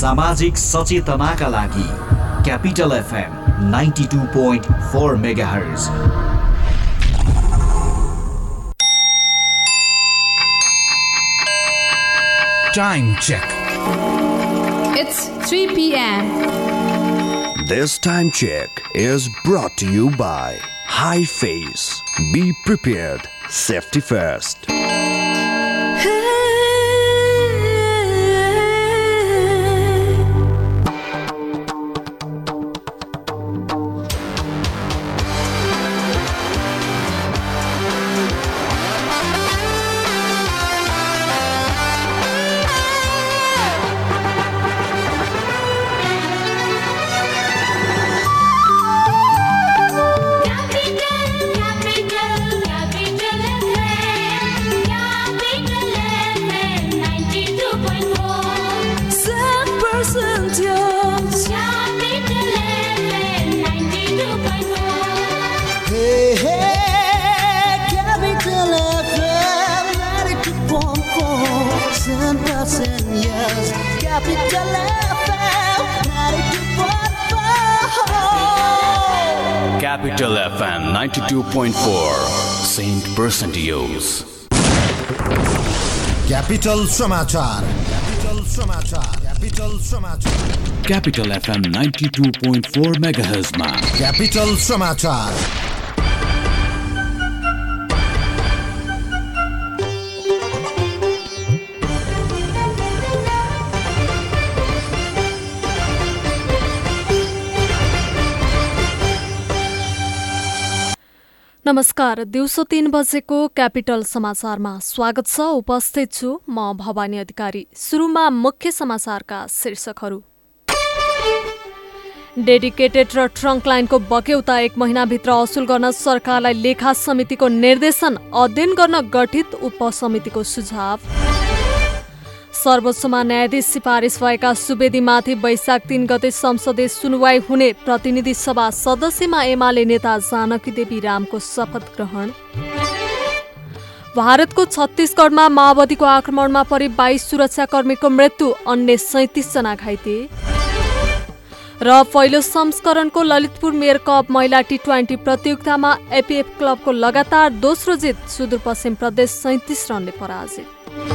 सामाजिक सचेतनाका लागि capital FM ninety two point four mega hertz Time check. It's 3 p.m. This time check is brought to you by High Face. Be prepared. Safety first. Capital FM 92.4 Saint Percentios. Capital समाचार Capital समाचार Capital समाचार Capital FM 92.4 MHz मा Capital समाचार नमस्कार दिउँसो तीन बजेको capital समाचारमा स्वागत छ। उपस्थित छु म भवानी अधिकारी। सुरुमा मुख्य समाचारका शीर्षकहरू। डेडिकेटेड र ट्रङ्क लाइनको बक्यौता एक महिनाभित्र असुल गर्न सरकारलाई लेखा समितिको निर्देशन अध्ययन गर्न गठित उपसमितिको सुझाव। सर्वोच्चमा न्यायाधीश सिफारिस भएका सुवेदीमाथि वैशाख तीन गते संसदीय सुनवाई हुने प्रतिनिधि सभा सदस्यमा एमाले नेता जानकी देवी रामको शपथ ग्रहण। भारतको छत्तीसगढमा माओवादीको आक्रमणमा परि बाइस सुरक्षाकर्मीको मृत्यु अन्य सैतिसजना घाइते। र पहिलो संस्करणको ललितपुर मेयर कप महिला टी ट्वेन्टी प्रतियोगितामा एपिएफ क्लबको लगातार दोस्रो जित सुदूरपश्चिम प्रदेश सैतिस रनले पराजित।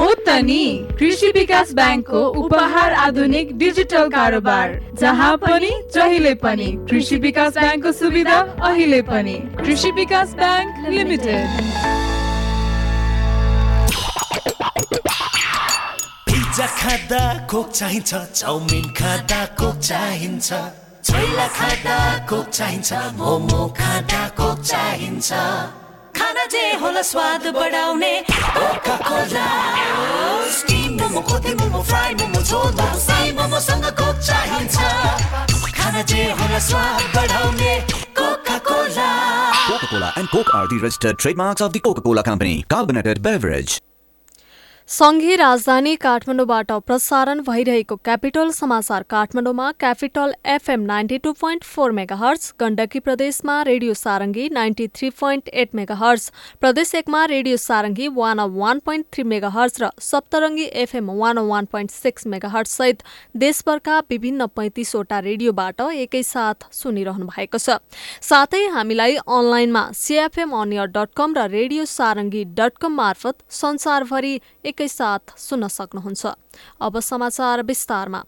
कृषि विकास ब्याङ्कको उपहार आधुनिक डिजिटल कारोबार जहाँ पनि जहिले पनि कृषि विकास ब्याङ्कको सुविधा अहिले पनि। Krishi Vikas bank limited. Pizza खाँदा कोक चाहिन्छ चाउमिन खाँदा कोक चाहिन्छ। छोइला खाँदा कोक चाहिन्छ मोमो खाँदा कोक चाहिन्छ। खाना जे होला स्वाद बढाउने कोका कोला स्टिम मोमो कोते मोमो फ्राई मोमो झोल मोमो साई मोमोसँग कोक चाहिन्छ खाना जे होला स्वाद बढाउने Coca Cola Coca-Cola and Coke are the registered trademarks of the Coca-Cola Company. Carbonated beverage. सङ्घीय राजधानी काठमाडौँबाट प्रसारण भइरहेको क्यापिटल समाचार काठमाडौँमा Capital FM ninety two point four megahertz Gandaki प्रदेशमा radio Sarangi ninety three point eight megahertz प्रदेश एकमा radio Sarangi one one point three megahertz र Saptarangi FM one one point six megahertz सहित देशभरका विभिन्न पैँतिसवटा रेडियोबाट एकैसाथ सुनिरहनु भएको छ। साथै हामीलाई अनलाइनमा सिएफएम अनियर डट कम र रेडियो सारङ्गी डट कम मार्फत संसारभरि एकैसाथ सुन्न सक्नुहुन्छ। अब समाचार विस्तारमा।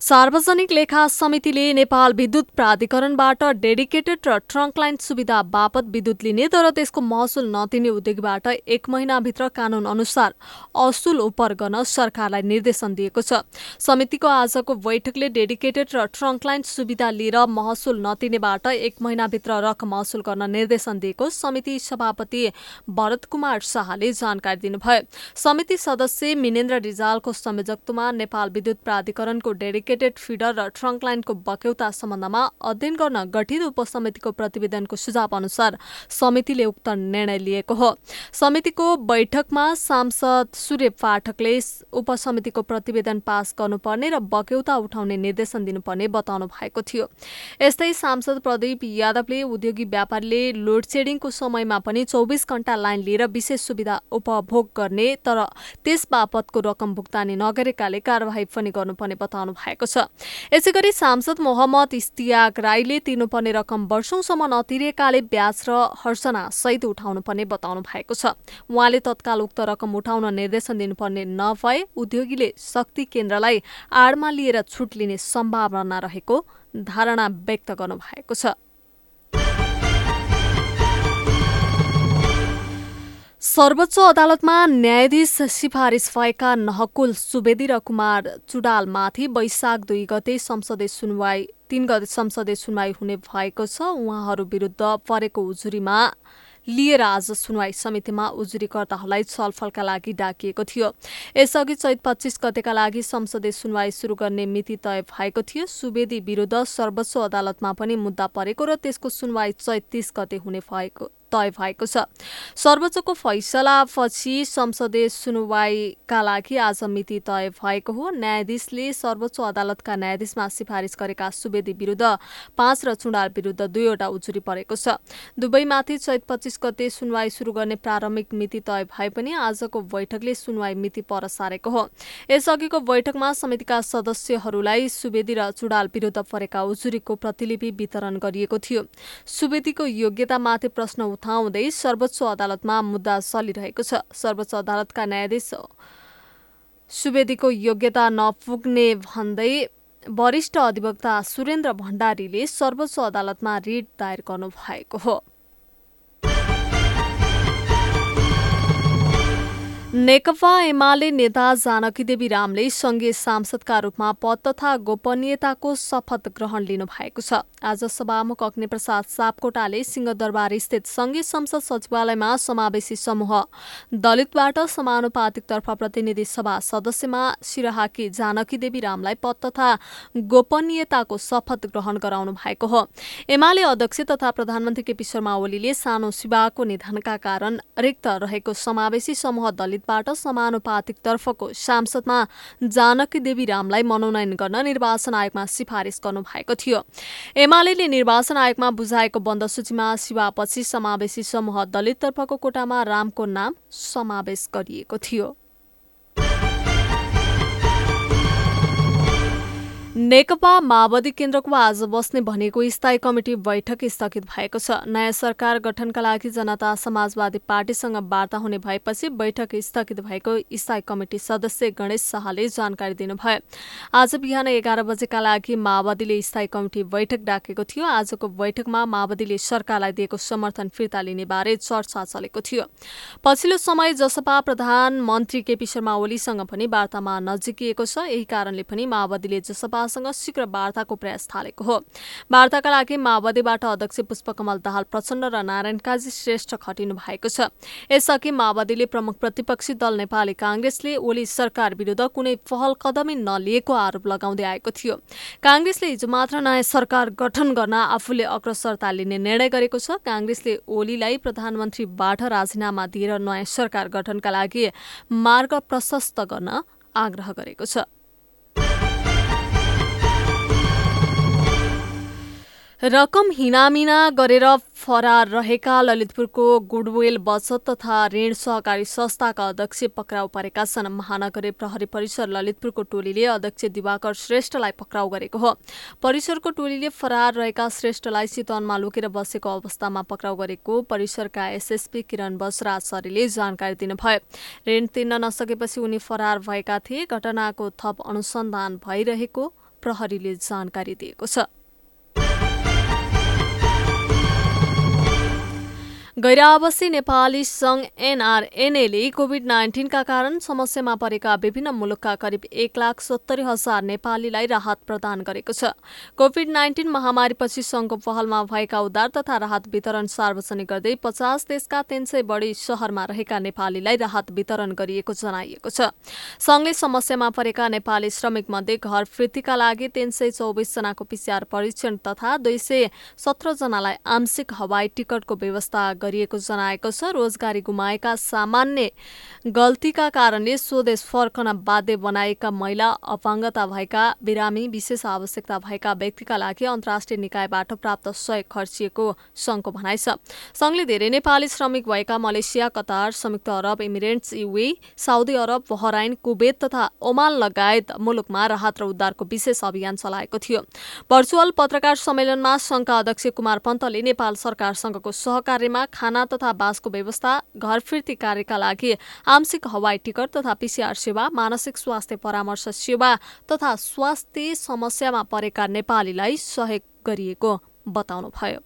सार्वजनिक लेखा समितिले नेपाल विद्युत प्राधिकरणबाट डेडिकेटेड र ट्रङ्क लाइन सुविधा बापत विद्युत लिने तर त्यसको महसुल नदिने उद्योगबाट एक महिनाभित्र कानून अनुसार असुल उपर गर्न सरकारलाई निर्देशन दिएको छ। समितिको आजको बैठकले डेडिकेटेड र ट्रङ्क लाइन सुविधा लिएर महसुल नतिनेबाट एक महिनाभित्र रकम असुल गर्न निर्देशन दिएको समिति सभापति भरत कुमार शाहले जानकारी दिनुभयो। समिति सदस्य मिनेन्द्र रिजालको संयोजकत्वमा नेपाल विद्युत प्राधिकरणको डेडिकेटेड फिडर र ट्रङ्क लाइनको बक्यौता सम्बन्धमा अध्ययन गर्न गठित उपसमितिको प्रतिवेदनको सुझाव अनुसार समितिले उक्त निर्णय लिएको हो। समितिको बैठकमा सांसद सूर्य पाठकले उपसमितिको प्रतिवेदन पास गर्नुपर्ने र बक्यौता उठाउने निर्देशन दिनुपर्ने बताउनु भएको थियो। यस्तै सांसद प्रदीप यादवले उद्योगी व्यापारीले लोड सेडिङको समयमा पनि चौबिस घण्टा लाइन लिएर विशेष सुविधा उपभोग गर्ने तर त्यस बापतको रकम भुक्तानी नगरेकाले कार्यवाही पनि गर्नुपर्ने बताउनु भएको छ। यसै गरी सांसद मोहम्मद इस्तियाक राईले तिर्नुपर्ने रकम वर्षौंसम्म नतिरेकाले ब्याज र हर्सना सहित उठाउनु पर्ने बताउनु भएको छ। उहाँले तत्काल उक्त रकम उठाउन निर्देशन दिनुपर्ने नभए उद्योगीले शक्ति केन्द्रलाई आडमा लिएर छुट लिने सम्भावना रहेको धारणा व्यक्त गर्नुभएको छ। सर्वोच्च अदालतमा न्यायाधीश सिफारिस भएका नहकुल सुवेदी र कुमार चुडालमाथि वैशाख दुई गते संसदीय सुनवाई तीन गते संसदीय सुनवाई हुने भएको छ। उहाँहरू विरुद्ध परेको उजुरीमा लिएर आज सुनवाई समितिमा उजुरीकर्ताहरूलाई छलफलका लागि डाकिएको थियो। यसअघि चैत पच्चिस गतेका लागि संसदीय सुनवाई सुरु गर्ने मिति तय भएको थियो। सुवेदी विरुद्ध सर्वोच्च अदालतमा पनि मुद्दा परेको र त्यसको सुनवाई चैत तीस गते हुने भएको तय भएको छ। सर्वोच्चको फैसलापछि संसदीय सुनवाईका लागि आज मिति तय भएको हो। न्यायाधीशले सर्वोच्च अदालतका न्यायाधीशमा सिफारिस गरेका सुवेदी विरुद्ध पाँच र चुडाल विरुद्ध दुईवटा उजुरी परेको छ। दुवैमाथि चैत पच्चिस गते सुनवाई सुरु गर्ने प्रारम्भिक मिति तय भए पनि आजको बैठकले सुनवाई मिति पर सारेको हो। यसअघिको बैठकमा समितिका सदस्यहरूलाई सुवेदी र चुडाल विरुद्ध परेका उजुरीको प्रतिलिपि वितरण गरिएको थियो। सुवेदीको योग्यतामाथि प्रश्न उठाउँदै सर्वोच्च अदालतमा मुद्दा चलिरहेको छ। सर्वोच्च अदालतका न्यायाधीश सुवेदीको योग्यता नपुग्ने भन्दै वरिष्ठ अधिवक्ता सुरेन्द्र भण्डारीले सर्वोच्च अदालतमा रिट दायर गर्नुभएको हो। नेकपा एमाले नेता जानकी देवी रामले सङ्घीय सांसदका रूपमा पद तथा गोपनीयताको शपथ ग्रहण लिनुभएको छ। आज सभामुख अग्निप्रसाद सापकोटाले सिंहदरबार स्थित सङ्घीय संसद सचिवालयमा समावेशी समूह दलितबाट समानुपातिकतर्फ प्रतिनिधि सभा सदस्यमा सिराहाकी जानकी देवी रामलाई पद तथा गोपनीयताको शपथ ग्रहण गराउनु भएको हो। एमाले अध्यक्ष तथा प्रधानमन्त्री केपी शर्मा ओलीले सानो शिवाको निधनका कारण रिक्त रहेको समावेशी समूह दलित बाट समानुपातिकतर्फको सांसदमा जानकी देवी रामलाई मनोनयन गर्न निर्वाचन आयोगमा सिफारिस गर्नुभएको थियो। एमाले निर्वाचन आयोगमा बुझाएको बन्द सूचीमा शिवापछि समावेशी समूह दलिततर्फको कोटामा रामको नाम समावेश गरिएको थियो। नेकपा माओवादी केन्द्रको आज बस्ने भनेको स्थायी कमिटी बैठक स्थगित भएको छ। नयाँ सरकार गठनका लागि जनता समाजवादी पार्टीसँग वार्ता हुने भएपछि बैठक स्थगित भएको स्थायी कमिटी सदस्य गणेश शाहले जानकारी दिनुभयो। आज बिहान एघार बजेका लागि माओवादीले स्थायी कमिटी बैठक डाकेको थियो। आजको बैठकमा माओवादीले सरकारलाई दिएको समर्थन फिर्ता लिने बारे चर्चा चलेको थियो। पछिल्लो समय जसपा प्रधानमन्त्री केपी शर्मा ओलीसँग पनि वार्तामा नजिकिएको छ। यही कारणले पनि माओवादीले जसपा सरकारसँग शीघ्र वार्ताको प्रयास थालेको हो। वार्ताका लागि माओवादीबाट अध्यक्ष पुष्पकमल दाहाल प्रचण्ड र नारायण काजी श्रेष्ठ खटिनु भएको छ। यसअघि माओवादीले प्रमुख प्रतिपक्षी दल नेपाली काङ्ग्रेसले ओली सरकार विरुद्ध कुनै पहल कदमी नलिएको आरोप लगाउँदै आएको थियो। काङ्ग्रेसले हिजो मात्र नयाँ सरकार गठन गर्न आफूले अग्रसरता लिने निर्णय गरेको छ। काङ्ग्रेसले ओलीलाई प्रधानमन्त्रीबाट राजीनामा दिएर नयाँ सरकार गठनका लागि मार्ग प्रशस्त गर्न आग्रह गरेको छ। रकम हिनामिना गरेर फरार रहेका ललितपुरको गुडवेल बचत तथा ऋण सहकारी संस्थाका अध्यक्ष पक्राउ परेका छन्। महानगरी प्रहरी परिसर ललितपुरको टोलीले अध्यक्ष दिवाकर श्रेष्ठलाई पक्राउ गरेको हो। परिसरको टोलीले फरार रहेका श्रेष्ठलाई चितवनमा लुकेर बसेको अवस्थामा पक्राउ गरेको परिसरका एसएसपी किरण बसराज सरीले जानकारी दिनुभयो। ऋण तिर्न नसकेपछि उनी फरार भएका थिए। घटनाको थप अनुसन्धान भइरहेको प्रहरीले जानकारी दिएको छ। गैरावासी नेपाली सङ्घ एनआरएनएले कोभिड नाइन्टिनका कारण समस्यामा परेका विभिन्न मुलुकका करिब एक लाख सत्तरी हजार नेपालीलाई राहत प्रदान गरेको छ। कोभिड नाइन्टिन महामारीपछि सङ्घको पहलमा भएका उद्धार तथा राहत वितरण सार्वजनिक गर्दै पचास देशका तीन सय बढी शहरमा रहेका नेपालीलाई राहत वितरण गरिएको जनाइएको छ। सङ्घले समस्यामा परेका नेपाली श्रमिक मध्ये घर फिर्तीका लागि तीन सय चौबिस जनाको पिसिआर परीक्षण तथा दुई सय सत्र जनालाई आंशिक हवाई टिकटको व्यवस्था गरिएको जनाएको छ। रोजगारी गुमाएका सामान्य गल्तीका कारणले स्वदेश फर्कन बाध्य बनाएका महिला अपाङ्गता भएका बिरामी विशेष आवश्यकता भएका व्यक्तिका लागि अन्तर्राष्ट्रिय निकायबाट प्राप्त सहयोग खर्चिएको सङ्घको भनाइ छ। सङ्घले धेरै नेपाली श्रमिक भएका मलेसिया कतार संयुक्त अरब इमिरेट्स युए साउदी अरब बहराइन कुवेत तथा ओमान लगायत मुलुकमा राहत र उद्धारको विशेष अभियान चलाएको थियो। भर्चुअल पत्रकार सम्मेलनमा सङ्घका अध्यक्ष कुमार पन्तले नेपाल सरकारसँगको सहकार्यमा खाना तथा बासको व्यवस्था घर फिर्ती कार्यका लागि आंशिक हवाई टिकट तथा पिसिआर सेवा मानसिक स्वास्थ्य परामर्श सेवा तथा स्वास्थ्य समस्यामा परेका नेपालीलाई सहयोग गरिएको बताउनुभयो।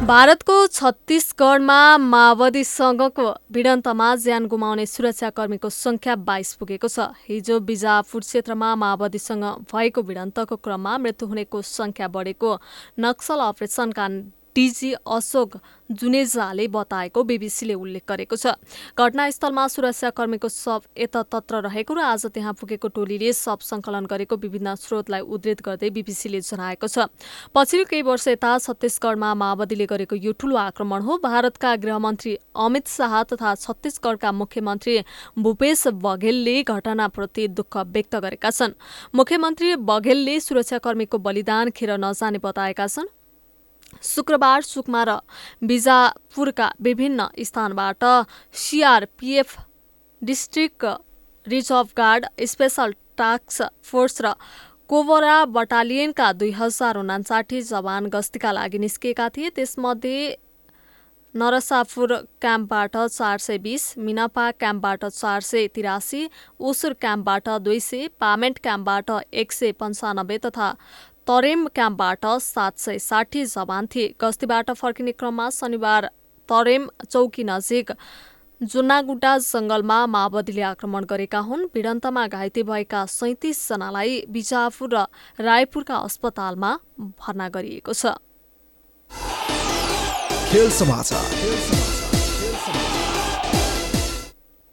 भारतको छत्तीसगढमा माओवादीसँगको भिडन्तमा ज्यान गुमाउने सुरक्षाकर्मीको संख्या बाइस पुगेको छ। हिजो बिजापुर क्षेत्रमा माओवादीसँग भएको भिडन्तको क्रममा मृत्यु हुनेको संख्या बढेको नक्सल अपरेसनका डिजी अशोक जुनेजाले बताएको बीबीसीले उल्लेख गरेको छ। घटनास्थलमा सुरक्षाकर्मीको शव यततत्र रहेको र आज त्यहाँ पुगेको टोलीले शव सङ्कलन गरेको विभिन्न स्रोतलाई उद्धृत गर्दै बीबीसीले जनाएको छ। पछिल्लो केही वर्ष यता छत्तीसगढमा माओवादीले गरेको यो ठूलो आक्रमण हो। भारतका गृहमन्त्री अमित शाह तथा छत्तीसगढका मुख्यमन्त्री भूपेश बघेलले घटनाप्रति दुःख व्यक्त गरेका छन्। मुख्यमन्त्री बघेलले सुरक्षाकर्मीको बलिदान खेर नजाने बताएका छन्। शुक्रबार सुकमा र बिजापुरका विभिन्न स्थानबाट CRPF district reserve guard special task force र कोबरा बटालियनका दुई हजार उनासाठी जवान गस्तीका लागि निस्किएका थिए। त्यसमध्ये नरसापुर क्याम्पबाट चार सय बिस मिनपा क्याम्पबाट चार सय तिरासी उसुर क्याम्पबाट दुई सय पामेन्ट क्याम्पबाट एक सय पन्चानब्बे तथा तरेम क्याम्पबाट सात सय साठी जवान थिए गस्तीबाट फर्किने क्रममा शनिबार तरेम चौकी नजिक जुनागुडा जंगलमा माओवादीले आक्रमण गरेका हुन्। भिडन्तमा घाइते भएका सैतिसजनालाई बिजापुर र रायपुरका अस्पतालमा भर्ना गरिएको छ।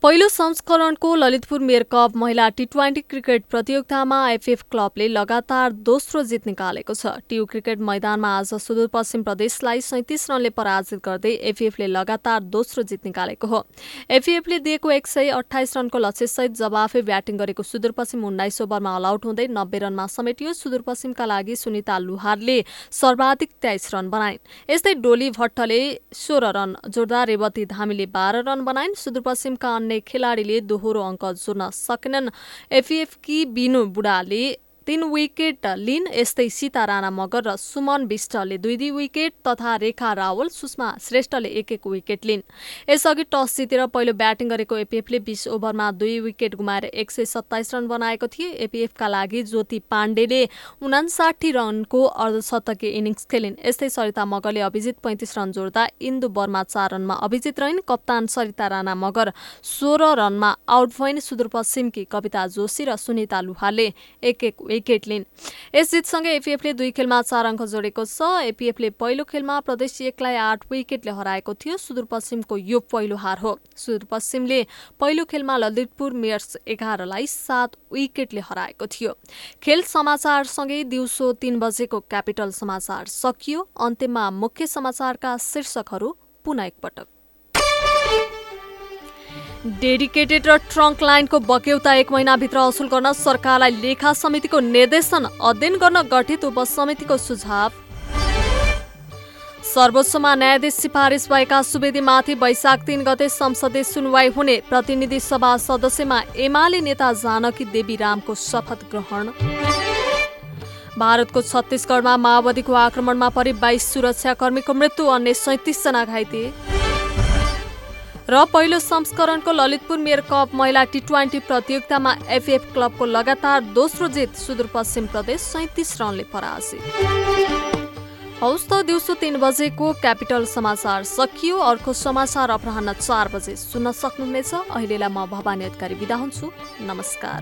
पहिलो संस्करणको ललितपुर मेयर कप महिला टी ट्वेन्टी क्रिकेट प्रतियोगितामा एफएफ क्लबले लगातार दोस्रो जित निकालेको छ। टियु क्रिकेट मैदानमा आज सुदूरपश्चिम प्रदेशलाई सैतिस रनले पराजित गर्दै एफएफले लगातार दोस्रो जित निकालेको हो। एफएफले दिएको एक सय अठाइस रनको लक्ष्यसहित जवाफे ब्याटिङ गरेको सुदूरपश्चिम उन्नाइस ओभरमा अलआउट हुँदै नब्बे रनमा समेटियो सुदूरपश्चिमका लागि सुनिता लुहारले सर्वाधिक तेइस रन बनाइन्। यस्तै डोली भट्टले सोह्र रन जोड्दा रेवती धामीले बाह्र रन बनाइन्। सुदूरपश्चिमका अन्य खेलाडीले दोहोरो अङ्क जोड्न सकेनन्। एफिएफकी बिनु बुढाले तीन विकेट लिन यस्तै सीता राणा मगर र सुमन विष्टले दुई दुई विकेट तथा रेखा रावल सुषमा श्रेष्ठले एक एक विकेट लिन्। यसअघि टस जितेर पहिलो ब्याटिङ गरेको एपिएफले बीस ओभरमा दुई विकेट गुमाएर एक सय सत्ताइस रन बनाएको थियो। एपिएफका लागि ज्योति पाण्डेले उनासाठी रनको अर्धशतकीय इनिङ्स खेलिन्। यस्तै सरिता मगरले अभिजित पैँतिस रन जोड्दा इन्दु वर्मा चार रनमा अभिजित रहिन्। कप्तान सरिता राणा मगर सोह्र रनमा आउट भइन्। सुदूरपश्चिमकी कविता जोशी र सुनिता लुहाले एक एक विकेट लिन् यस जितसँगै एपिएफले दुई खेलमा चार अङ्क जोडेको छ एपिएफले पहिलो खेलमा प्रदेश एकलाई आठ विकेटले हराएको थियो सुदूरपश्चिमको यो पहिलो हार हो। सुदूरपश्चिमले पहिलो खेलमा ललितपुर मेयर्स एघारलाई सात विकेटले हराएको थियो। खेल समाचारसँगै दिउँसो तीन बजेको क्यापिटल समाचार सकियो। अन्त्यमा मुख्य समाचारका शीर्षकहरू पुनः एकपटक। डेडिकेटेड र ट्रङ्क लाइनको बक्यौता एक महिनाभित्र असुल गर्न सरकारलाई लेखा समितिको निर्देशन अध्ययन गर्न गठित उपसमितिको सुझाव। सर्वोच्चमा न्यायाधीश सिफारिस भएका सुवेदीमाथि वैशाख तीन गते संसदीय सुनवाई हुने प्रतिनिधि सभा सदस्यमा एमाले नेता जानकी देवी रामको शपथ ग्रहण। भारतको छत्तिसगढमा माओवादीको आक्रमणमा परि बाइस सुरक्षाकर्मीको मृत्यु अन्य सैतिसजना घाइते। र पहिलो संस्करणको ललितपुर मेयर कप महिला टी ट्वेन्टी प्रतियोगितामा एफएफ क्लबको लगातार दोस्रो जित सुदूरपश्चिम प्रदेश सैतिस रनले पराजित। हौस् त दिउँसो तिन बजेको क्यापिटल समाचार सकियो। अर्को समाचार अपराह चार बजे सुन्न सक्नुहुनेछ। अहिलेलाई म भवानी अधिकारी बिदा हुन्छु। नमस्कार।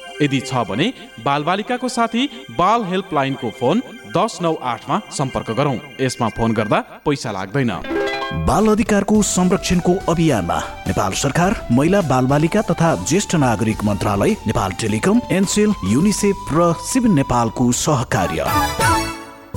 यदि छ भने बालबालिकाको साथी बाल हेल्पलाइनको फोन दस नौ आठमा सम्पर्क गरौँ। यसमा फोन गर्दा पैसा लाग्दैन। बाल अधिकारको संरक्षणको अभियानमा नेपाल सरकार महिला बालबालिका तथा ज्येष्ठ नागरिक मन्त्रालय नेपाल टेलिकम एनसेल युनिसेफ र सिभिल नेपालको सहकार्य।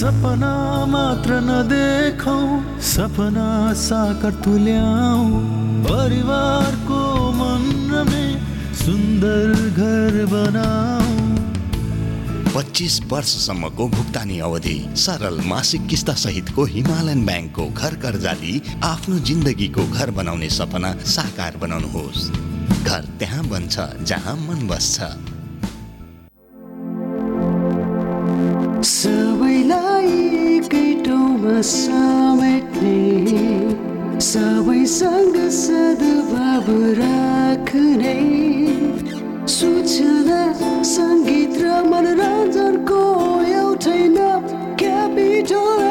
सपना मात्र नदेखौ सपना साकार तुल्याऊ। परिवारको मन में सुन्दर घर बनाऊ। पच्चिस वर्षसम्मको भुक्तानी अवधि सरल मासिक किस्ता सहितको हिमालयन ब्याङ्कको घर कर्जाली आफ्नो जिन्दगीको घर बनाउने सपना साकार बनाउनुहोस्। घर त्यहाँ बन्छ जहाँ मन बस्छ। सबैलाई समेट्ने सबैसँग सद्भाव राख्ने सूचना सङ्गीत र मनोरञ्जनको एउटै नाम क्यापिटल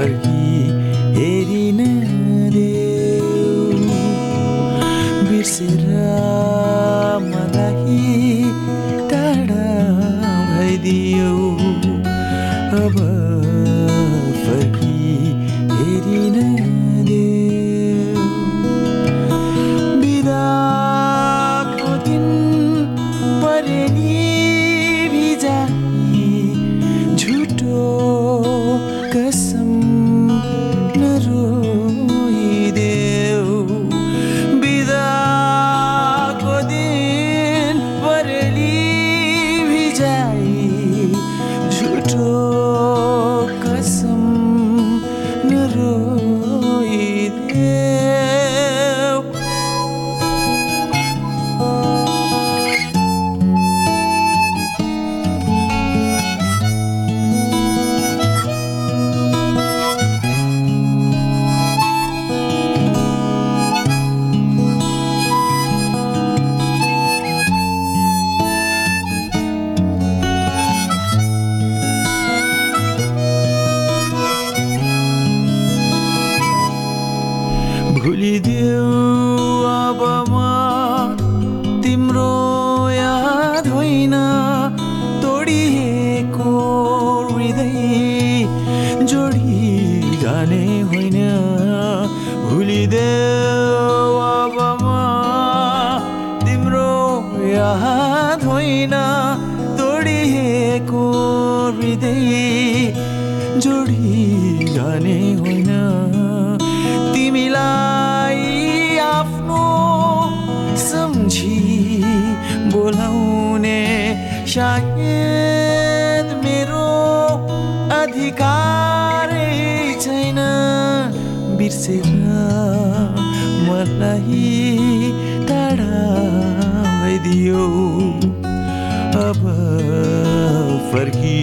फर्की हेरिन मान्छी बोलाउने सायद मेरो अधिकार छैन। बिर्सेर मलाई टाढा भइदियो। अब फर्की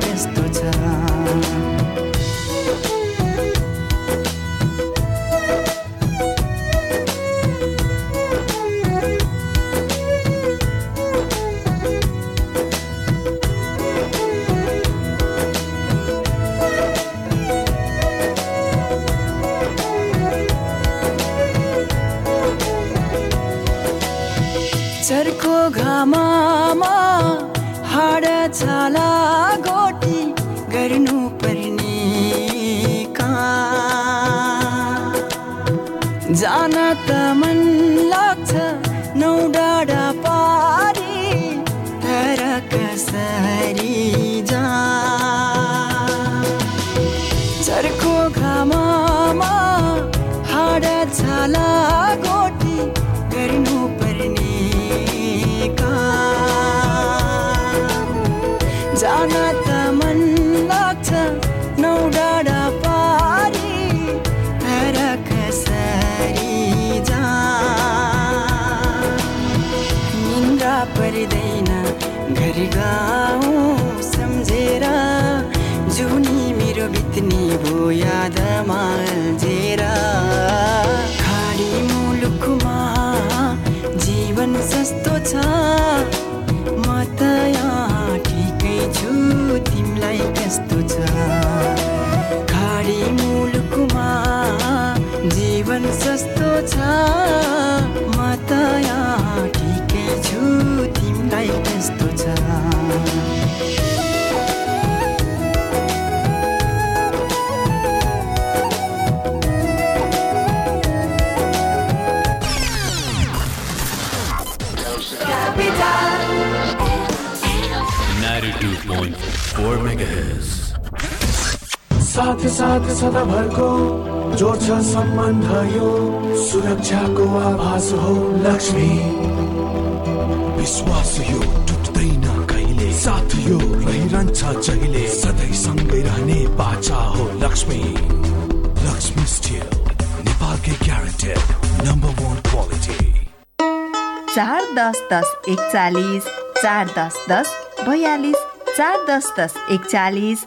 this through time. साथ साथ सदाभरको जोड्छ सम्बन्ध यो सुरक्षाको आभास हो लक्ष्मी। विश्वास यो टुट्दैन कहिले? साथ यो रहिरहन्छ जहिले? सधैँ सँगै रहने बाचा हो लक्ष्मी। लक्ष्मी स्टिल नेपालकै ग्यारेन्टेड नम्बर वान क्वालिटी चार दस दस एकचालिस चार दस दस बयालिस चार दस दस एकचालिस।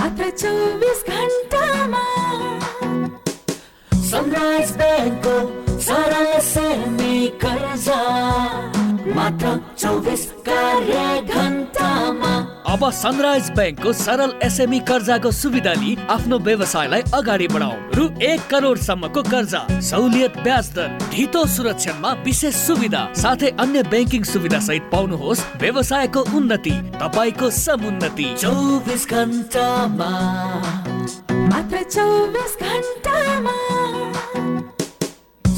मात्र चौबिस घन्टामा सनराइज ब्याङ्कको सरल कर्जा मात्र चौबिस कार्य घन्टामा अब सनराइज ब्याङ्कको सरल एसएमई कर्जाको सुविधा लिई आफ्नो व्यवसायलाई अगाडि बढाउ रु एक करोडसम्मको कर्जा सहुलियत ब्याज दर ढितो सुरक्षामा विशेष सुविधा साथै अन्य ब्याङ्किङ सुविधा सहित पाउनुहोस् व्यवसायको उन्नति तपाईँको समुन्नति। चौबिस घन्टामा मात्र चौबिस घन्टामा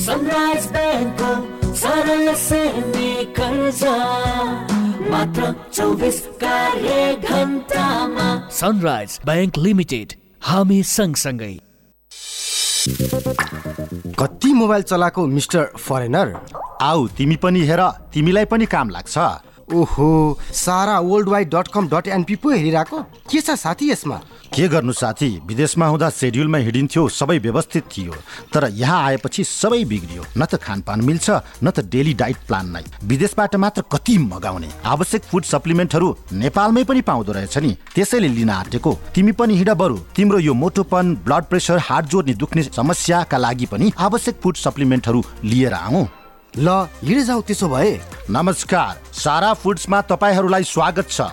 सनराइज ब्याङ्कको सरल सेमी कर्जा। मात्र चौबिस कार्य घन्टामा सनराइज ब्याङ्क लिमिटेड हामी सँगसँगै। कति मोबाइल चलाएको मिस्टर फरेनर? आऊ तिमी पनि हेर तिमीलाई पनि काम लाग्छ। ओहो Sara world wide dot com dot NP पो हेरिरहेको? के छ साथी यसमा? के गर्नु साथी? विदेशमा हुँदा सेड्युलमा हिँडिन्थ्यो सबै व्यवस्थित थियो। तर यहाँ आएपछि सबै बिग्रियो। न त खानपान मिल्छ न त डेली डाइट प्लान नै। विदेशबाट मात्र कति मगाउने? आवश्यक फुड सप्लिमेन्टहरू नेपालमै पनि पाउँदो रहेछ नि। त्यसैले लिन आँटेको। तिमी पनि हिँड बरु। तिम्रो यो मोटोपन ब्लड प्रेसर हार्ट जोड्ने दुख्ने समस्याका लागि पनि आवश्यक फुड सप्लिमेन्टहरू लिएर आऊ। ल हिँड जाऊ त्यसो भए। नमस्कार। सारा फुड्समा तपाईँहरूलाई स्वागत छ।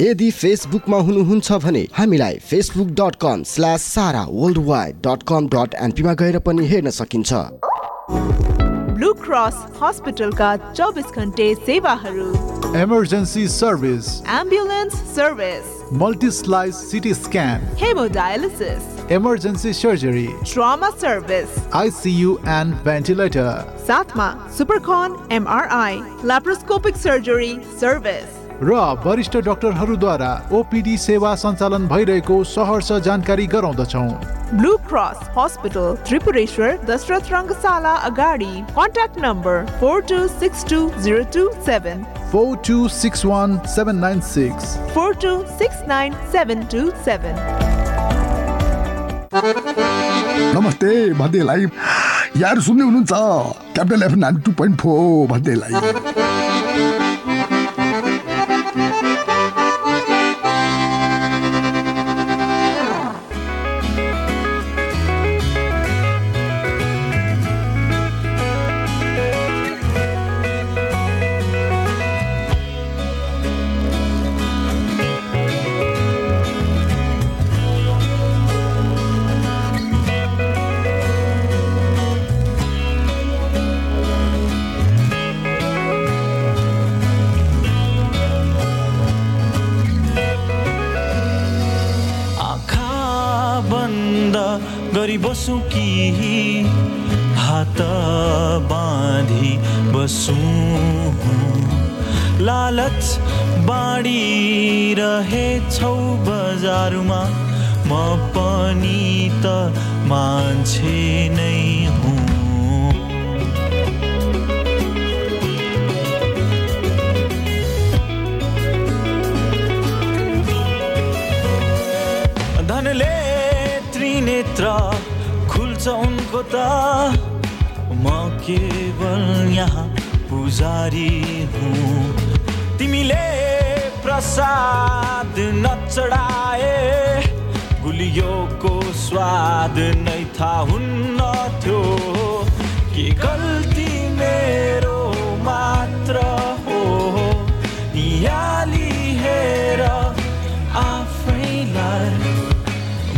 यदि फेसबुकमा हुनुहुन्छ भने हामीलाई Facebook dot com slash Sara world wide dot com dot एनपीमा गएर पनि हेर्न सकिन्छ। ब्लू क्रस हस्पिटलका चौबिस घन्टे सेवाहरू। Emergency service ambulance service multi slice CT scan haemodialysis emergency surgery trauma service ICU and ventilator साथमा सुपरकन एमआरआई ल्याप्रोस्कोपिक सर्जरी सर्भिस र वरिष्ठ डाक्टरहरूद्वारा ओपिडी सेवा सञ्चालन भइरहेको सहर्ष जानकारी गराउँदछौ। Blue cross hospital Tripureshwor Dasharath Rangashala अगाडि। Contact number four two six two zero two seven four two six one seven nine six. Four two six nine seven two seven नमस्ते भन्देलाई यार सुन्दै हुनुहुन्छ? Capital F nine two point four भन्देलाई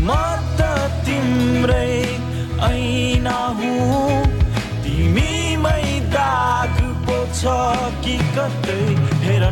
म त तिम्रै ऐना हुँ। तिमीमै दाग पोछ कि कतै हेर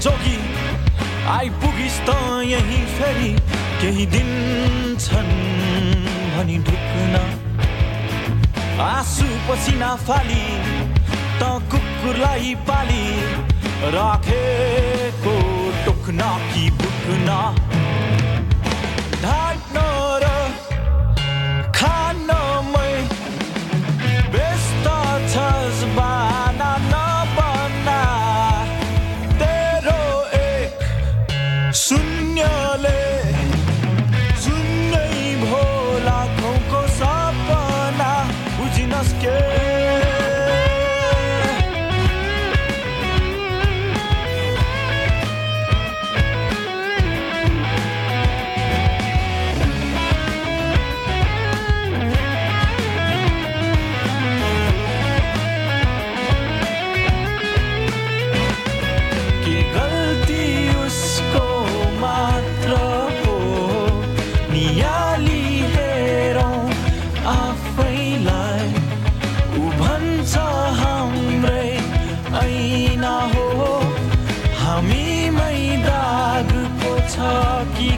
जोगी आइपुगिस् त यही फेरि। केही दिन छन् भनी ढुक्न। आँसु पसिना फाली त कुकुरलाई पाली। राखेको टोक्न कि बुक्न।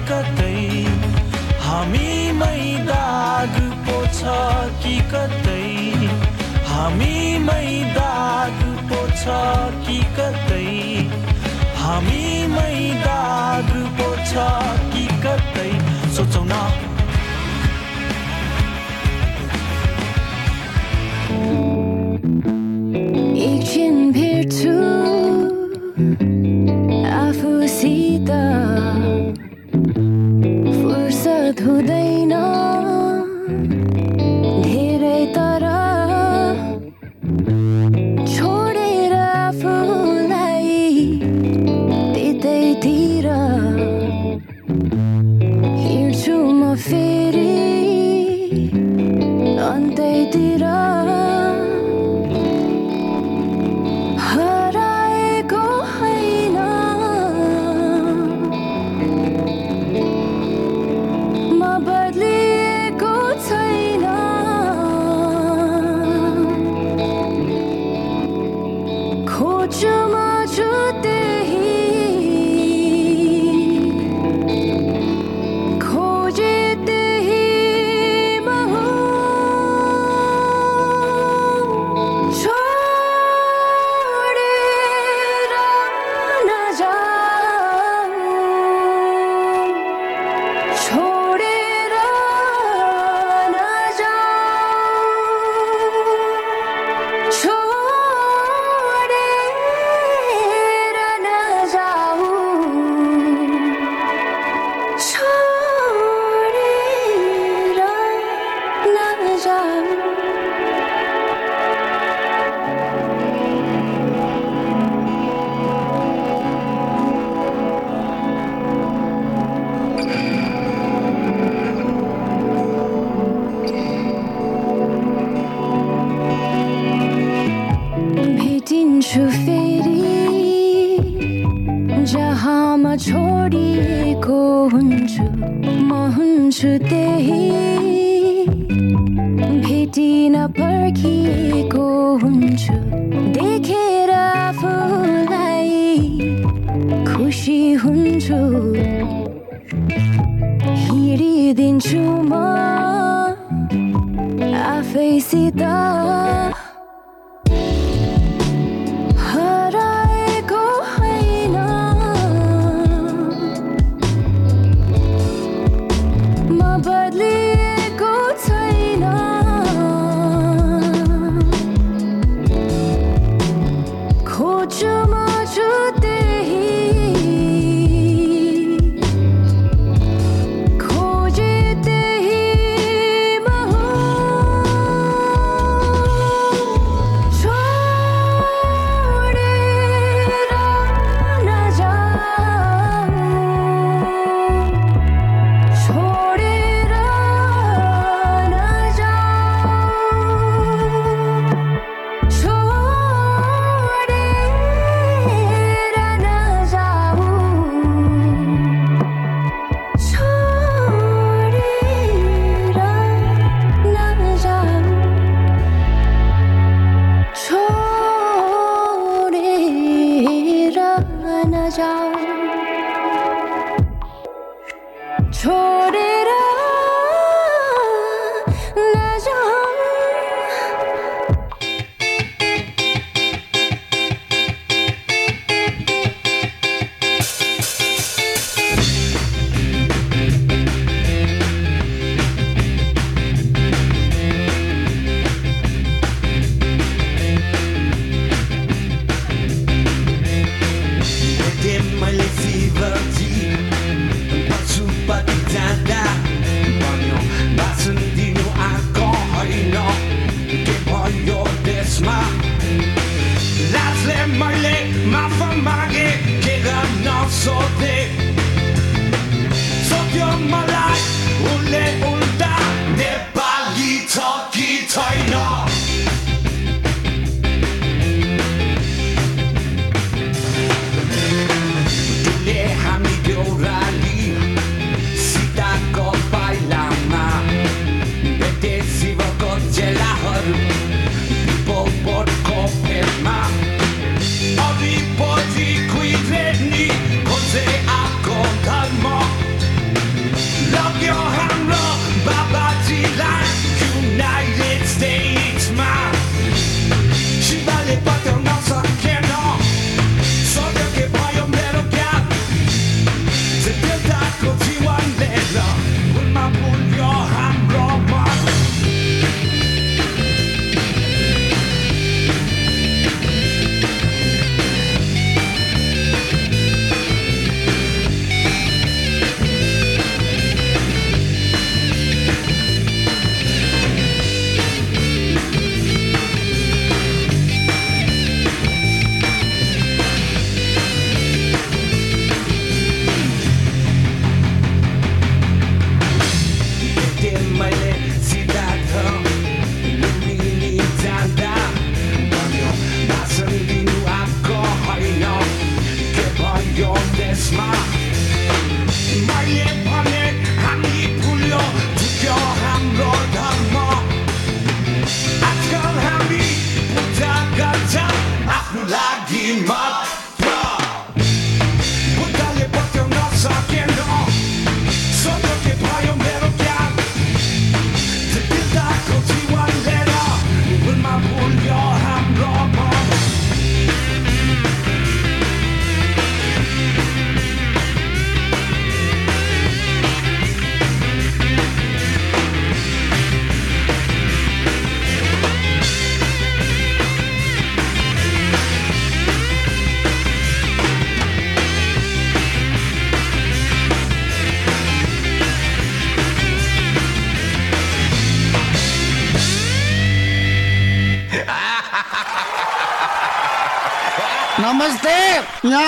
कतै? हामीमै दाग पो कि कतै? हामीमै दाग पो कि कतै? हामीमै दाग पो कि कतै? सोचौ न। एकछिन भेट्छु आफूसित। who the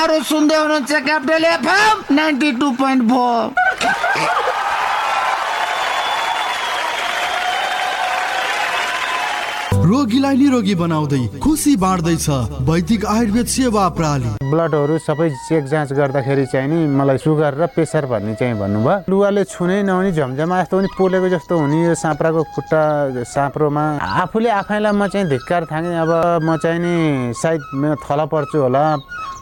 यहाँहरू सुन्दै हुनुहुन्छ Capital FM ninety two point four. रोगीलाई निरोगी बनाउँदै खुसी बाँड्दैछ वैदिक आयुर्वेद सेवा प्रणाली ब्लडहरू सबै चेक जाँच गर्दाखेरि चाहिँ नि मलाई सुगर र प्रेसर भन्ने चाहिँ भन्नुभयो। लुगाले छुनै नहुने झमझमा यस्तो पनि पोलेको जस्तो हुने यो साँप्राको खुट्टा साँप्रोमा। आफूले आफैलाई म चाहिँ धिक्कार थाङेँ अब म चाहिँ नि सायद थला पर्छु होला।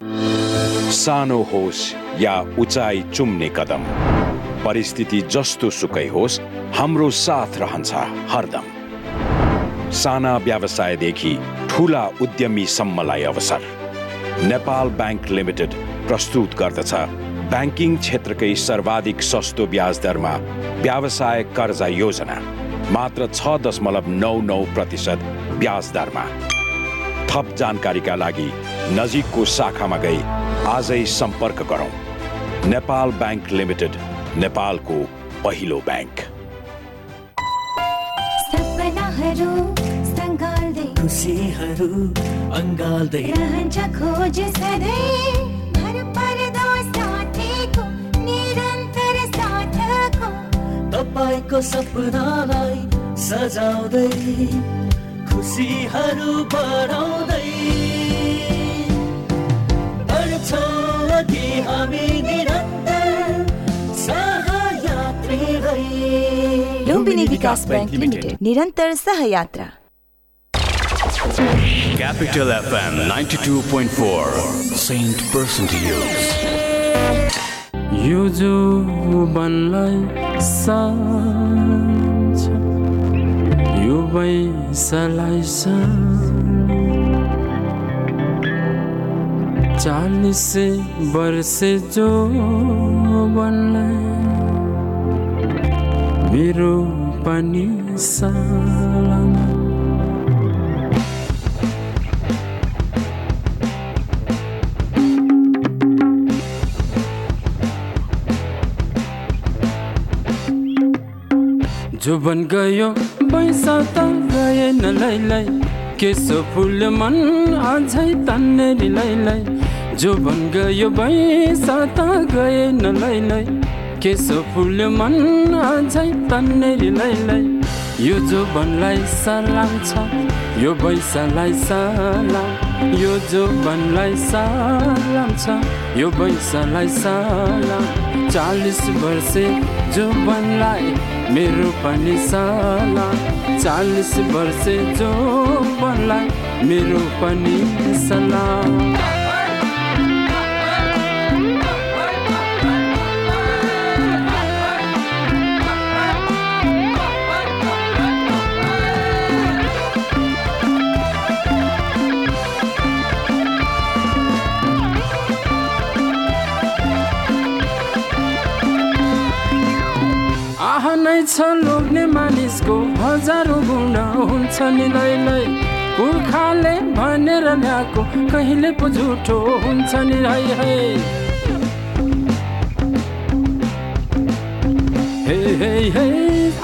सानो होस् या उचाइ चुम्ने कदम परिस्थिति जस्तो सुकै होस् हाम्रो साथ रहन्छ हरदम। साना व्यवसायदेखि ठुला उद्यमीसम्मलाई अवसर। नेपाल ब्याङ्क लिमिटेड प्रस्तुत गर्दछ ब्याङ्किङ क्षेत्रकै सर्वाधिक सस्तो ब्याज दरमा व्यवसाय कर्जा योजना मात्र छ दशमलव नौ नौ प्रतिशत ब्याज दरमा। थप जानकारीका लागि नजिकको शाखामा गई। आजै सम्पर्क गरौँ। नेपाल ब्याङ्क लिमिटेड नेपालको पहिलो ब्याङ्क। खुसीहरू अङ्गाल्दै रहन्छ खोज सधैँ। तपाईँको सपनालाई सजाउँदै। खुसीहरू बढाउँदै बढ्छौँ अघि हामी लुम्बिनी विकास बैंक लिमिटेड। निरन्तर सहयात्रा। Capital FM 92.4 Saint Percentiles. यो जो बनलाई सान्छ यो बैसलाई चालिस वर्षे जो बनलाई मेरो पनि जो बन गयो पैसा त गएन लैलै केसो फुल मन अझै तन्नेरी लैलै जो बन गयो पैसा त गएन लैलै केसो फुल मन अझै तन्नेरी लैलै यो जो बनलाई सलाम छ यो बैसालाई सलाम। यो जो बनलाई सलाम छ यो बैसालाई सलाम। चालिस वर्षे जो बनलाई मेरो पनि सलाम चालिस वर्षे जो बनलाई मेरो पनि सलाम छ लोग्ने मानिसको हजारौँ गुण हुन्छ नि लैलै पुर्खाले भनेर ल्याएको कहिले पो झुठो हुन्छ नि है है हे हे हे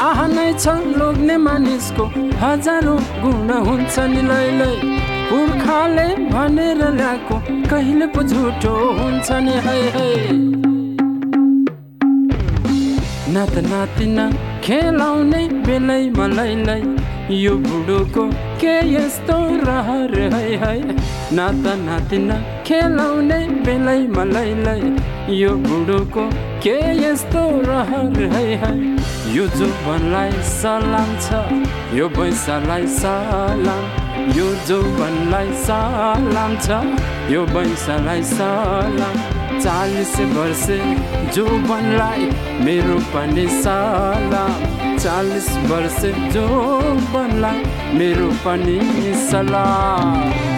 आह नै छ लोग्ने मानिसको हजारौँ गुण हुन्छ नि लैलै पुर्खाले भनेर ल्याएको कहिले पो झुठो हुन्छ नि है है नात नातिना खेलाउने बेलैमा लैलै यो बुढोको के यस्तो रहर है है? नाता नातिना खेलाउने बेलैमा लैलै यो बुढोको के यस्तो रहर है है? यो जोबनलाई सलाम छ यो बैसालाई सलाम। यो जोबनलाई सलाम छ यो बैसालाई सलाम। चालिस वर्ष जो बनलाई मेरो पनि सलाम चालिस वर्ष जो बनलाई मेरो पनि सलाम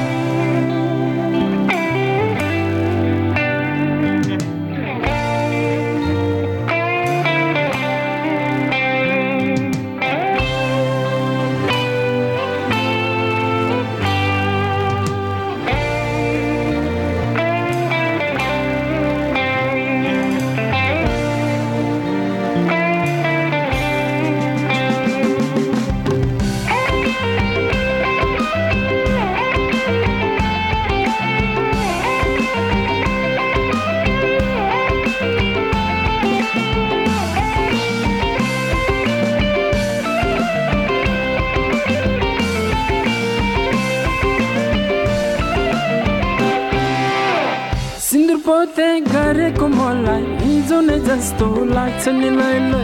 जस्तो लाग्छ नि लैलै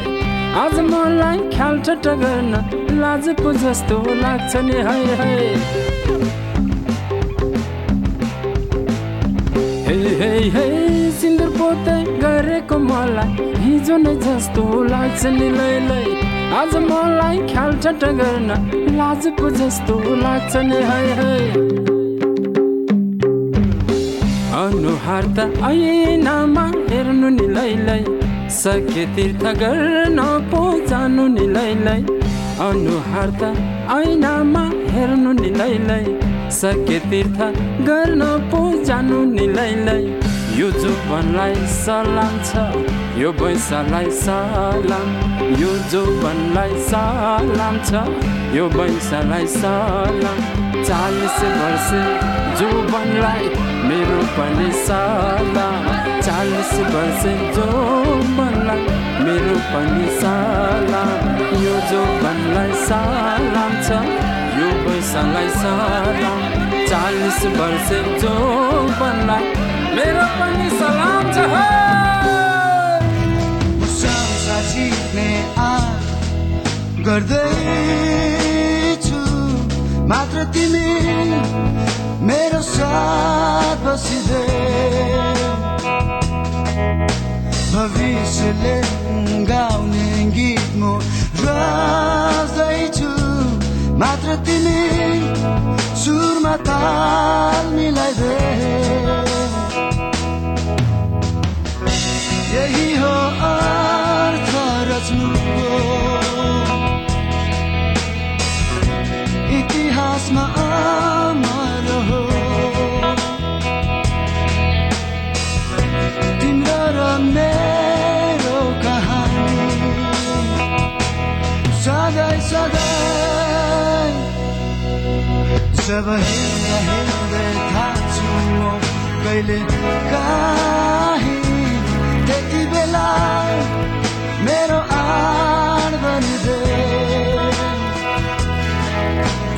आज मलाई ख्याल ठट्टा गर्न लाज पो जस्तो लाग्छ नि है है। हे हे सिन्दुर पोते गरेको मलाई हिजो नै जस्तो लाग्छ नि लैलै आज मलाई ख्याल ठट्टा गर्न लाज पो जस्तो लाग्छ नि है है। अनुहार त ऐनामा हेर्नु नि लैलै सके तीर्थ गर्न पो जानु नि लैलै अनुहार त ऐनामा हेर्नु नि लैलै सके तीर्थ गर्न पो जानु नि लैलै यो जोबनलाई सलाम छ यो बैसालाई सलाम। यो जोबनलाई सलाम छ यो बैसालाई सलाम। चालिस वर्ष जोबनलाई मेरो पनि सलाम। चालिस वर्ष जोबनलाई मेरो पनि सलाम। यो जोबनलाई सलाम छ यो बैसालाई सलाम। चालिस वर्ष जोबनलाई मेरो पनि सलाम छ गर्दैछु मात्र तिमी मेरो साथ बसिदे भविष्यले गाउने गीत म रच्दैछु मात्र तिमी सुरमा ताल मिलाइदे यही हो अर्थ रच्नुको इतिहासमा अमर जब हिँड्दा हिँड्दै थाक्छु म कहिले काहीँ त्यति बेला मेरो आड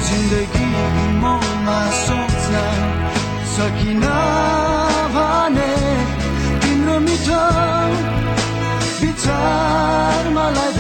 जिन्दगी ममा सोच्न सकिन भने तिम्रो मिठो विचार मलाई